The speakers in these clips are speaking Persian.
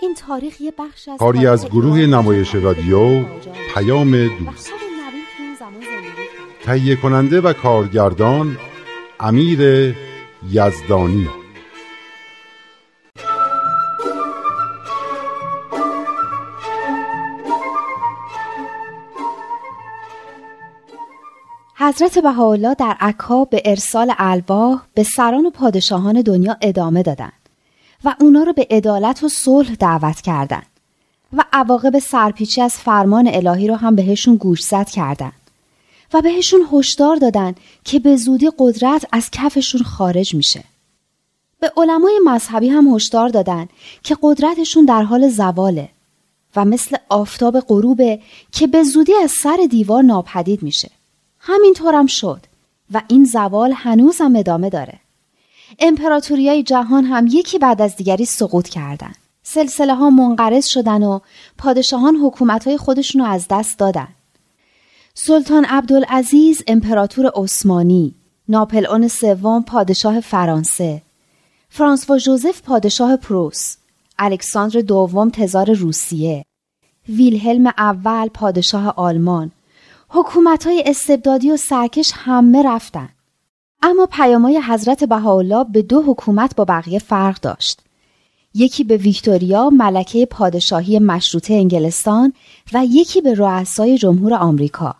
این تاریخ یه بخش از کاری از گروه نمایش رادیو پیام دوست. تهیه کننده و کارگردان امیر یزدانی. حضرت بهاءالله در عکا به ارسال الواح به سران و پادشاهان دنیا ادامه دادند. و اونا رو به عدالت و صلح دعوت کردند و عواقب سرپیچی از فرمان الهی رو هم بهشون گوشزد کردند و بهشون هشدار دادن که به زودی قدرت از کفشون خارج میشه. به علمای مذهبی هم هشدار دادن که قدرتشون در حال زواله و مثل آفتاب غروبه که به زودی از سر دیوار ناپدید میشه. همینطورم شد و این زوال هنوزم ادامه داره. امپراتوریای جهان هم یکی بعد از دیگری سقوط کردن. سلسله ها منقرض شدن و پادشاهان حکومت های خودشون رو از دست دادن. سلطان عبدالعزیز امپراتور عثمانی، ناپل اون سوم پادشاه فرانسه، فرانسوا جوزف پادشاه پروس، الکساندر دوم تزار روسیه، ویلهلم اول پادشاه آلمان، حکومت های استبدادی و سرکش همه رفتن. اما پیامای حضرت بهاءالله به دو حکومت با بقیه فرق داشت. یکی به ویکتوریا ملکه پادشاهی مشروطه انگلستان و یکی به رؤسای جمهور آمریکا.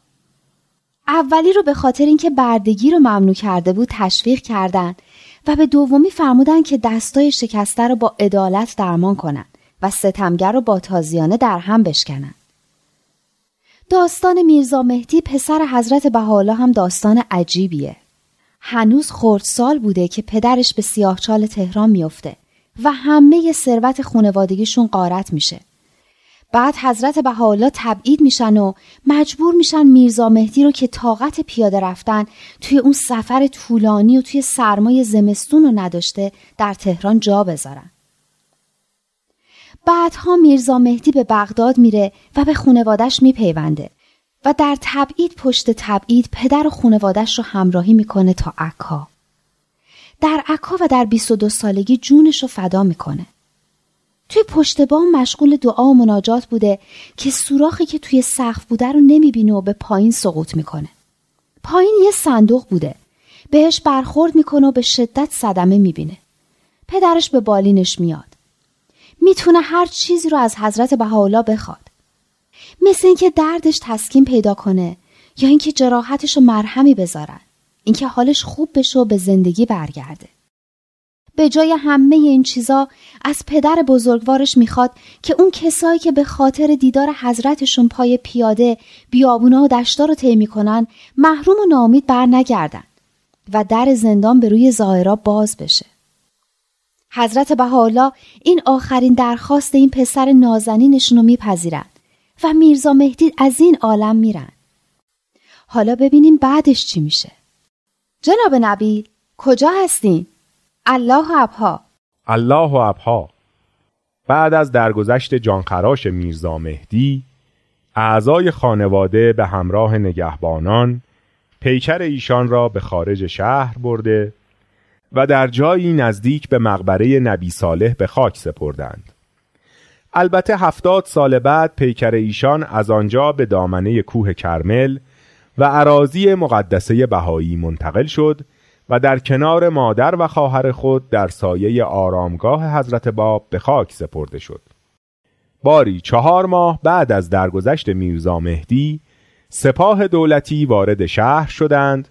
اولی رو به خاطر اینکه بردگی رو ممنوع کرده بود تشویق کردند و به دومی فرمودن که دستای شکسته رو با عدالت درمان کنند و ستمگر رو با تازیانه در هم بشکنن. داستان میرزا مهدی پسر حضرت بهاءالله هم داستان عجیبیه. هنوز خردسال بوده که پدرش به سیاهچال تهران میفته و همه ثروت خونوادگیشون قارت میشه. بعد حضرت بهاءالله تبعید میشن و مجبور میشن میرزا مهدی رو که طاقت پیاده رفتن توی اون سفر طولانی و توی سرمای زمستون رو نداشته در تهران جا بذارن. بعدها میرزا مهدی به بغداد میره و به خونوادش میپیونده و در تبعید پشت تبعید پدر و خونوادش رو همراهی می‌کنه تا عکا. در عکا و در 22 سالگی جونش رو فدا می‌کنه. توی پشت بام مشغول دعا و مناجات بوده که سوراخی که توی سقف بوده رو نمی‌بینه و به پایین سقوط می‌کنه. پایین یه صندوق بوده. بهش برخورد می‌کنه و به شدت صدمه می‌بینه. پدرش به بالینش میاد. می‌تونه هر چیزی رو از حضرت بهاءالله بخواد. مثل اینکه دردش تسکین پیدا کنه یا اینکه جراحتش رو مرهمی بذارن. اینکه حالش خوب بشه و به زندگی برگرده. به جای همه این چیزا از پدر بزرگوارش می‌خواد که اون کسایی که به خاطر دیدار حضرتشون پای پیاده بیابونا و دشتا رو طی می‌کنن محروم و نامید بر نگردن و در زندان به روی ظاهرا باز بشه. حضرت بهاءالله این آخرین درخواست این پسر نازنینشون رو میپذیرن و میرزا مهدی از این عالم میرن. حالا ببینیم بعدش چی میشه. جناب نبیل کجا هستین؟ الله ابها الله ابها بعد از درگذشت جانخراش میرزا مهدی اعضای خانواده به همراه نگهبانان پیکر ایشان را به خارج شهر برده و در جایی نزدیک به مقبره نبی صالح به خاک سپردند البته هفتاد سال بعد پیکر ایشان از آنجا به دامنه کوه کرمل و عراضی مقدسه بهایی منتقل شد و در کنار مادر و خواهر خود در سایه آرامگاه حضرت باب به خاک سپرده شد. باری چهار ماه بعد از درگذشت میرزا مهدی سپاه دولتی وارد شهر شدند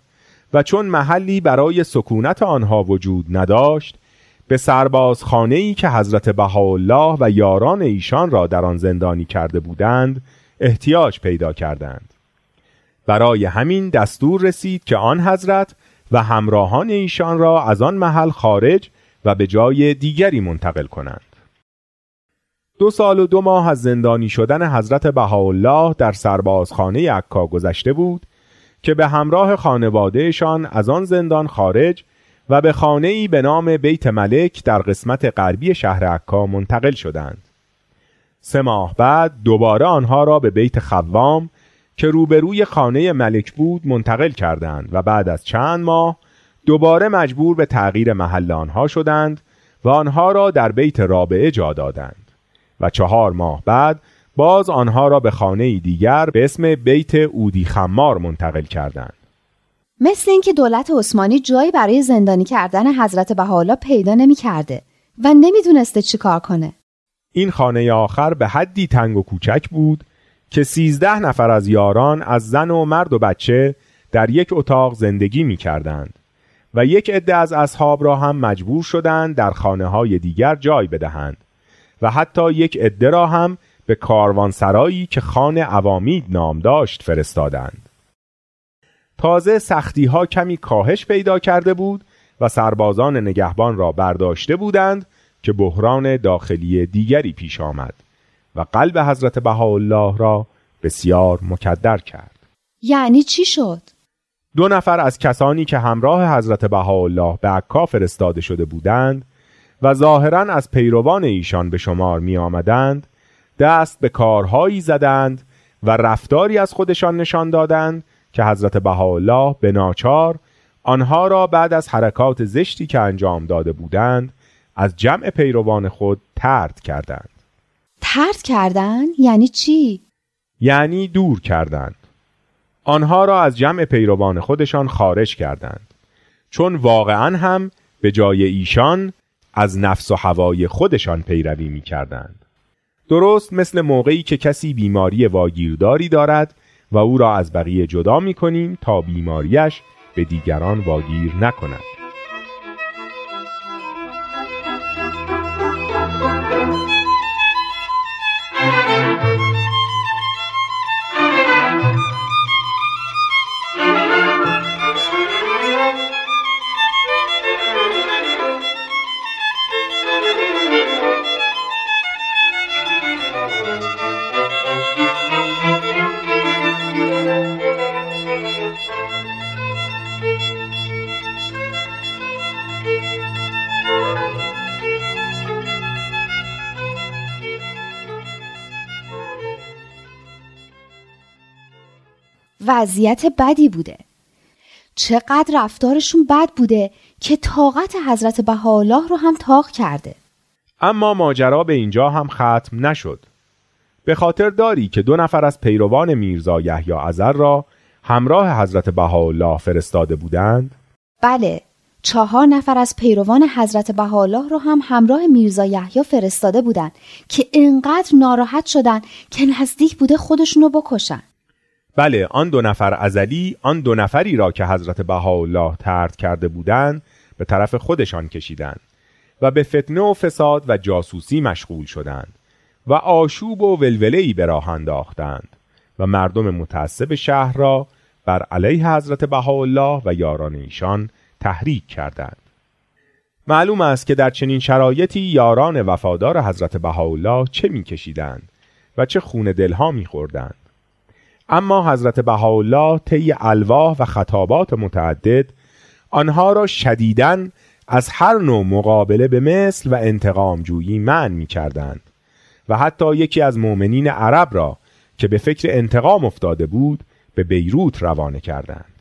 و چون محلی برای سکونت آنها وجود نداشت به سربازخانه ای که حضرت بهاءالله و یاران ایشان را در آن زندانی کرده بودند احتیاج پیدا کردند. برای همین دستور رسید که آن حضرت و همراهان ایشان را از آن محل خارج و به جای دیگری منتقل کنند. دو سال و دو ماه از زندانی شدن حضرت بهاءالله در سربازخانه عکا گذشته بود که به همراه خانوادهشان از آن زندان خارج و به خانه ای به نام بیت ملک در قسمت غربی شهر عکا منتقل شدند. سه ماه بعد دوباره آنها را به بیت خوام که روبروی خانه ملک بود منتقل کردند و بعد از چند ماه دوباره مجبور به تغییر محل آنها شدند و آنها را در بیت رابعه جا دادند و چهار ماه بعد باز آنها را به خانه دیگر به اسم بیت اودی خمار منتقل کردند مثل اینکه دولت عثمانی جایی برای زندانی کردن حضرت بهاءالله پیدا نمی کرده و نمی‌دونسته چی کار کنه. این خانه آخر به حدی تنگ و کوچک بود که سیزده نفر از یاران از زن و مرد و بچه در یک اتاق زندگی می کردند و یک عده از اصحاب را هم مجبور شدند در خانه های دیگر جای بدهند و حتی یک عده را هم به کاروانسرایی که خانه عوامید نام داشت فرستادند. تازه سختی ها کمی کاهش پیدا کرده بود و سربازان نگهبان را برداشته بودند که بحران داخلی دیگری پیش آمد و قلب حضرت بهاءالله را بسیار مکدر کرد یعنی چی شد؟ دو نفر از کسانی که همراه حضرت بهاءالله به عکا فرستاده شده بودند و ظاهرا از پیروان ایشان به شمار می آمدند دست به کارهایی زدند و رفتاری از خودشان نشان دادند که حضرت بهاءالله به ناچار آنها را بعد از حرکات زشتی که انجام داده بودند از جمع پیروان خود ترد کردند. ترد کردند یعنی چی؟ یعنی دور کردند. آنها را از جمع پیروان خودشان خارج کردند. چون واقعا هم به جای ایشان از نفس و هوای خودشان پیروی می کردند. درست مثل موقعی که کسی بیماری واگیرداری دارد و او را از بقیه جدا می کنیم تا بیماریش به دیگران واگیر نکند. وضعیت بدی بوده. چقدر رفتارشون بد بوده که طاقت حضرت بهاءالله رو هم تاق کرده. اما ماجرا به اینجا هم ختم نشد. به خاطر داری که دو نفر از پیروان میرزا یحیی ازر را همراه حضرت بهاءالله فرستاده بودند؟ بله چهار نفر از پیروان حضرت بهاءالله رو هم همراه میرزا یحیی فرستاده بودند که انقدر ناراحت شدن که نزدیک بوده خودشونو بکشن. بله آن دو نفر ازلی آن دو نفری را که حضرت بهاءالله ترد کرده بودند به طرف خودشان کشیدند و به فتنه و فساد و جاسوسی مشغول شدند و آشوب و ولوله‌ای به راه انداختند و مردم متعصب شهر را بر علیه حضرت بهاءالله و یاران ایشان تحریک کردند. معلوم است که در چنین شرایطی یاران وفادار حضرت بهاءالله چه میکشیدند و چه خون دلها میخوردند. اما حضرت بهاءالله طی الواح و خطابات متعدد آنها را شدیداً از هر نوع مقابله به مثل و انتقام جویی من می کردند و حتی یکی از مؤمنین عرب را که به فکر انتقام افتاده بود به بیروت روانه کردند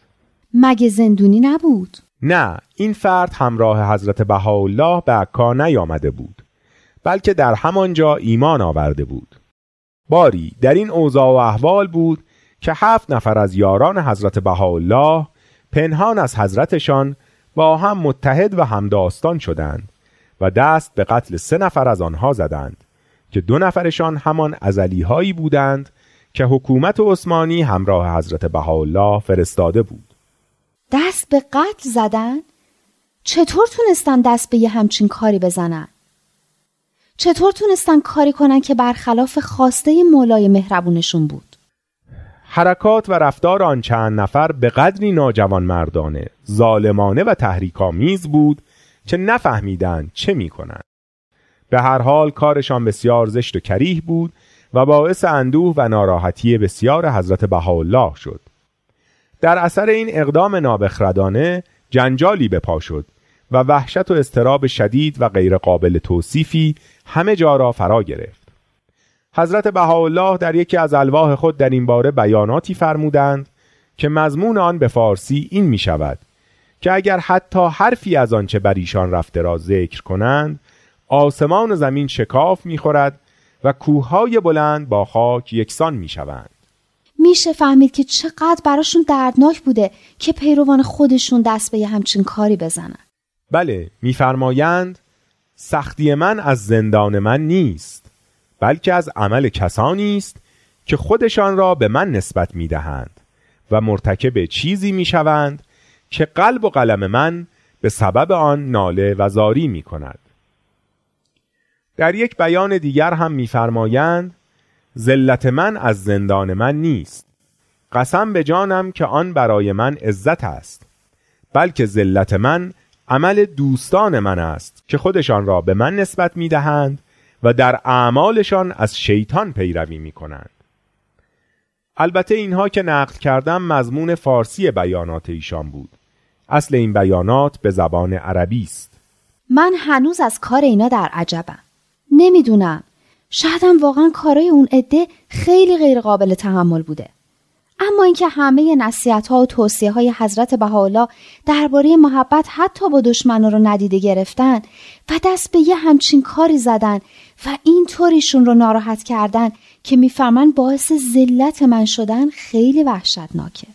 مگه زندونی نبود؟ نه این فرد همراه حضرت بهاءالله به عکا نیامده بود بلکه در همانجا ایمان آورده بود باری در این اوضاع و احوال بود که هفت نفر از یاران حضرت بهاءالله پنهان از حضرتشان با هم متحد و همداستان شدند و دست به قتل سه نفر از آنها زدند که دو نفرشان همان ازلی هایی بودند که حکومت عثمانی همراه حضرت بهاءالله فرستاده بود دست به قتل زدن؟ چطور تونستن دست به یه همچین کاری بزنن؟ چطور تونستن کاری کنن که برخلاف خواسته مولای مهربونشون بود؟ حرکات و رفتار آن چند نفر به قدری ناجوان مردانه، ظالمانه و تحریکامیز بود که نفهمیدند چه می‌کنند. به هر حال کارشان بسیار زشت و کریه بود و باعث اندوه و ناراحتی بسیار حضرت بهاءالله شد در اثر این اقدام نابخردانه جنجالی به پا شد و وحشت و استراب شدید و غیرقابل توصیفی همه جا را فرا گرفت حضرت بهاءالله در یکی از الواح خود در این باره بیاناتی فرمودند که مضمون آن به فارسی این می شود که اگر حتی حرفی از آنچه بر ایشان رفته را ذکر کنند آسمان و زمین شکاف می‌خورد و کوههای بلند با خاک یکسان می‌شوند. میشه فهمید که چقدر براشون دردناک بوده که پیروان خودشون دست به یه همچین کاری بزنن. بله میفرمایند سختی من از زندان من نیست. بلکه از عمل کسانی است که خودشان را به من نسبت می‌دهند و مرتکب چیزی می‌شوند که قلب و قلم من به سبب آن ناله و زاری می کند. در یک بیان دیگر هم میفرمایند ذلت من از زندان من نیست قسم به جانم که آن برای من عزت است بلکه ذلت من عمل دوستان من است که خودشان را به من نسبت می دهند و در اعمالشان از شیطان پیروی می کنند. البته اینها که نقل کردم مضمون فارسی بیانات ایشان بود. اصل این بیانات به زبان عربی است. من هنوز از کار اینا در عجبم. نمی‌دونم. شایدم واقعا کارای اون عده خیلی غیر قابل تحمل بوده. اما اینکه همه نصیحت ها و توصیه های حضرت بهاءالله درباره محبت حتی با دشمنان رو ندیده گرفتن و دست به یه همچین کاری زدن و این طوریشون رو ناراحت کردن که می‌فهمن باعث ذلت من شدن خیلی وحشتناکه.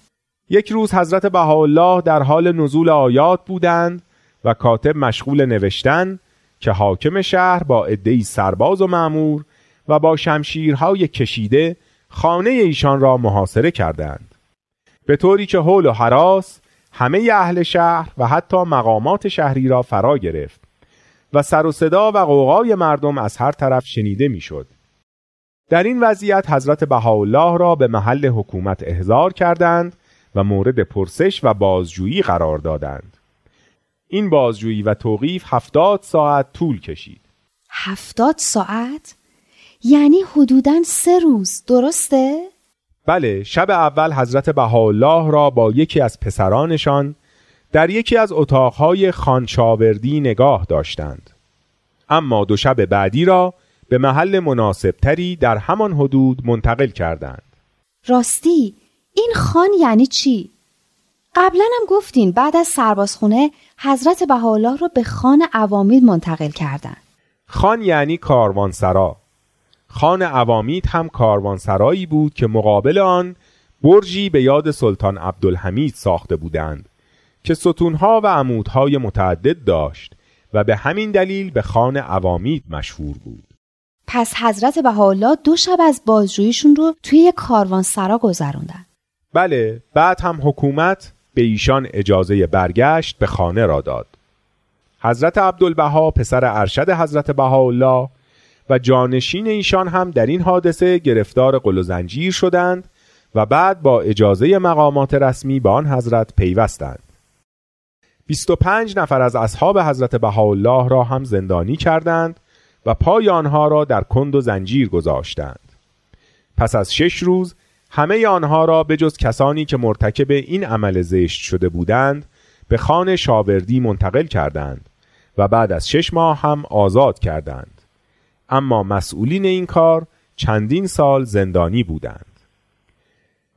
یک روز حضرت بهاءالله در حال نزول آیات بودند و کاتب مشغول نوشتن که حاکم شهر با عدهای سرباز و معمور و با شمشیرهای کشیده خانه ایشان را محاصره کردند به طوری که حول و حراس همه اهل شهر و حتی مقامات شهری را فرا گرفت و سر و صدا و قوقای مردم از هر طرف شنیده می‌شد. در این وضعیت حضرت بهاءالله را به محل حکومت احضار کردند و مورد پرسش و بازجویی قرار دادند. این بازجویی و توقیف هفتاد ساعت طول کشید. هفتاد ساعت؟ یعنی حدوداً سه روز درسته؟ بله شب اول حضرت بهاءالله را با یکی از پسرانشان در یکی از اتاقهای خانشاوردی نگاه داشتند اما دو شب بعدی را به محل مناسبتری در همان حدود منتقل کردند راستی این خان یعنی چی؟ قبلا هم گفتین بعد از سربازخونه حضرت بهاءالله را به خان عوامید منتقل کردند. خان یعنی کاروانسرا خان عوامید هم کاروانسرایی بود که مقابل آن برجی به یاد سلطان عبدالحمید ساخته بودند که ستونها و عمودهای متعدد داشت و به همین دلیل به خان عوامید مشهور بود. پس حضرت بهاءالله دو شب از بازجوییشون رو توی کاروانسرا گذروندن. بله، بعد هم حکومت به ایشان اجازه برگشت به خانه را داد. حضرت عبدالبها پسر ارشد حضرت بهاءالله و جانشین ایشان هم در این حادثه گرفتار قل و زنجیر شدند و بعد با اجازه مقامات رسمی به آن حضرت پیوستند. 25 نفر از اصحاب حضرت بهاءالله را هم زندانی کردند و پای آنها را در کند و زنجیر گذاشتند. پس از شش روز همه آنها را به جز کسانی که مرتکب این عمل زشت شده بودند به خانه شاوردی منتقل کردند و بعد از شش ماه هم آزاد کردند. اما مسئولین این کار چندین سال زندانی بودند.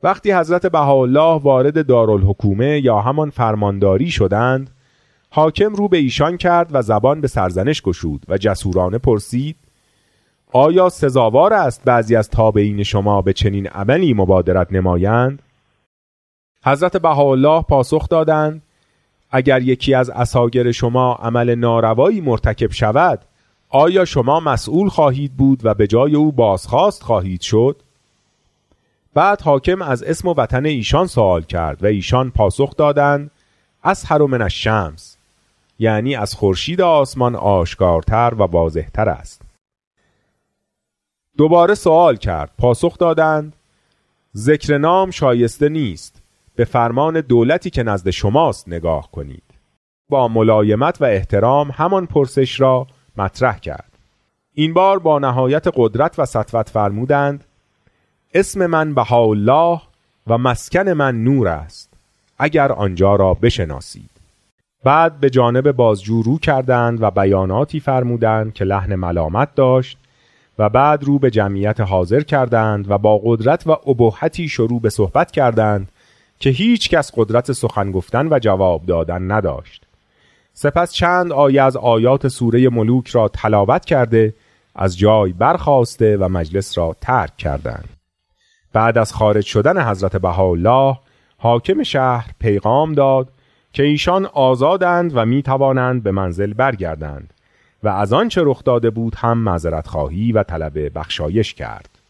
وقتی حضرت بهاءالله وارد دارالحکومه یا همان فرمانداری شدند حاکم رو به ایشان کرد و زبان به سرزنش گشود و جسورانه پرسید آیا سزاوار است بعضی از تابعین شما به چنین عملی مبادرت نمایند حضرت بهاءالله پاسخ دادند اگر یکی از اساگر شما عمل ناروایی مرتکب شود آیا شما مسئول خواهید بود و به جای او بازخواست خواهید شد؟ بعد حاکم از اسم و وطن ایشان سوال کرد و ایشان پاسخ دادند از من الشمس. یعنی از خورشید آسمان آشکارتر و واضحتر است. دوباره سوال کرد پاسخ دادند ذکر نام شایسته نیست به فرمان دولتی که نزد شماست نگاه کنید. با ملایمت و احترام همان پرسش را مطرح کرد. این بار با نهایت قدرت و سطوت فرمودند اسم من بهاءالله و مسکن من نور است اگر آنجا را بشناسید. بعد به جانب بازجو رو کردند و بیاناتی فرمودند که لحن ملامت داشت و بعد رو به جمعیت حاضر کردند و با قدرت و ابهتی شروع به صحبت کردند که هیچ کس قدرت سخن گفتن و جواب دادن نداشت. سپس چند آیه از آیات سوره ملوک را تلاوت کرده از جای برخواسته و مجلس را ترک کردند. بعد از خارج شدن حضرت بهاءالله حاکم شهر پیغام داد که ایشان آزادند و می توانند به منزل برگردند و از آنچه رخ داده بود هم معذرت خواهی و طلب بخشایش کرد.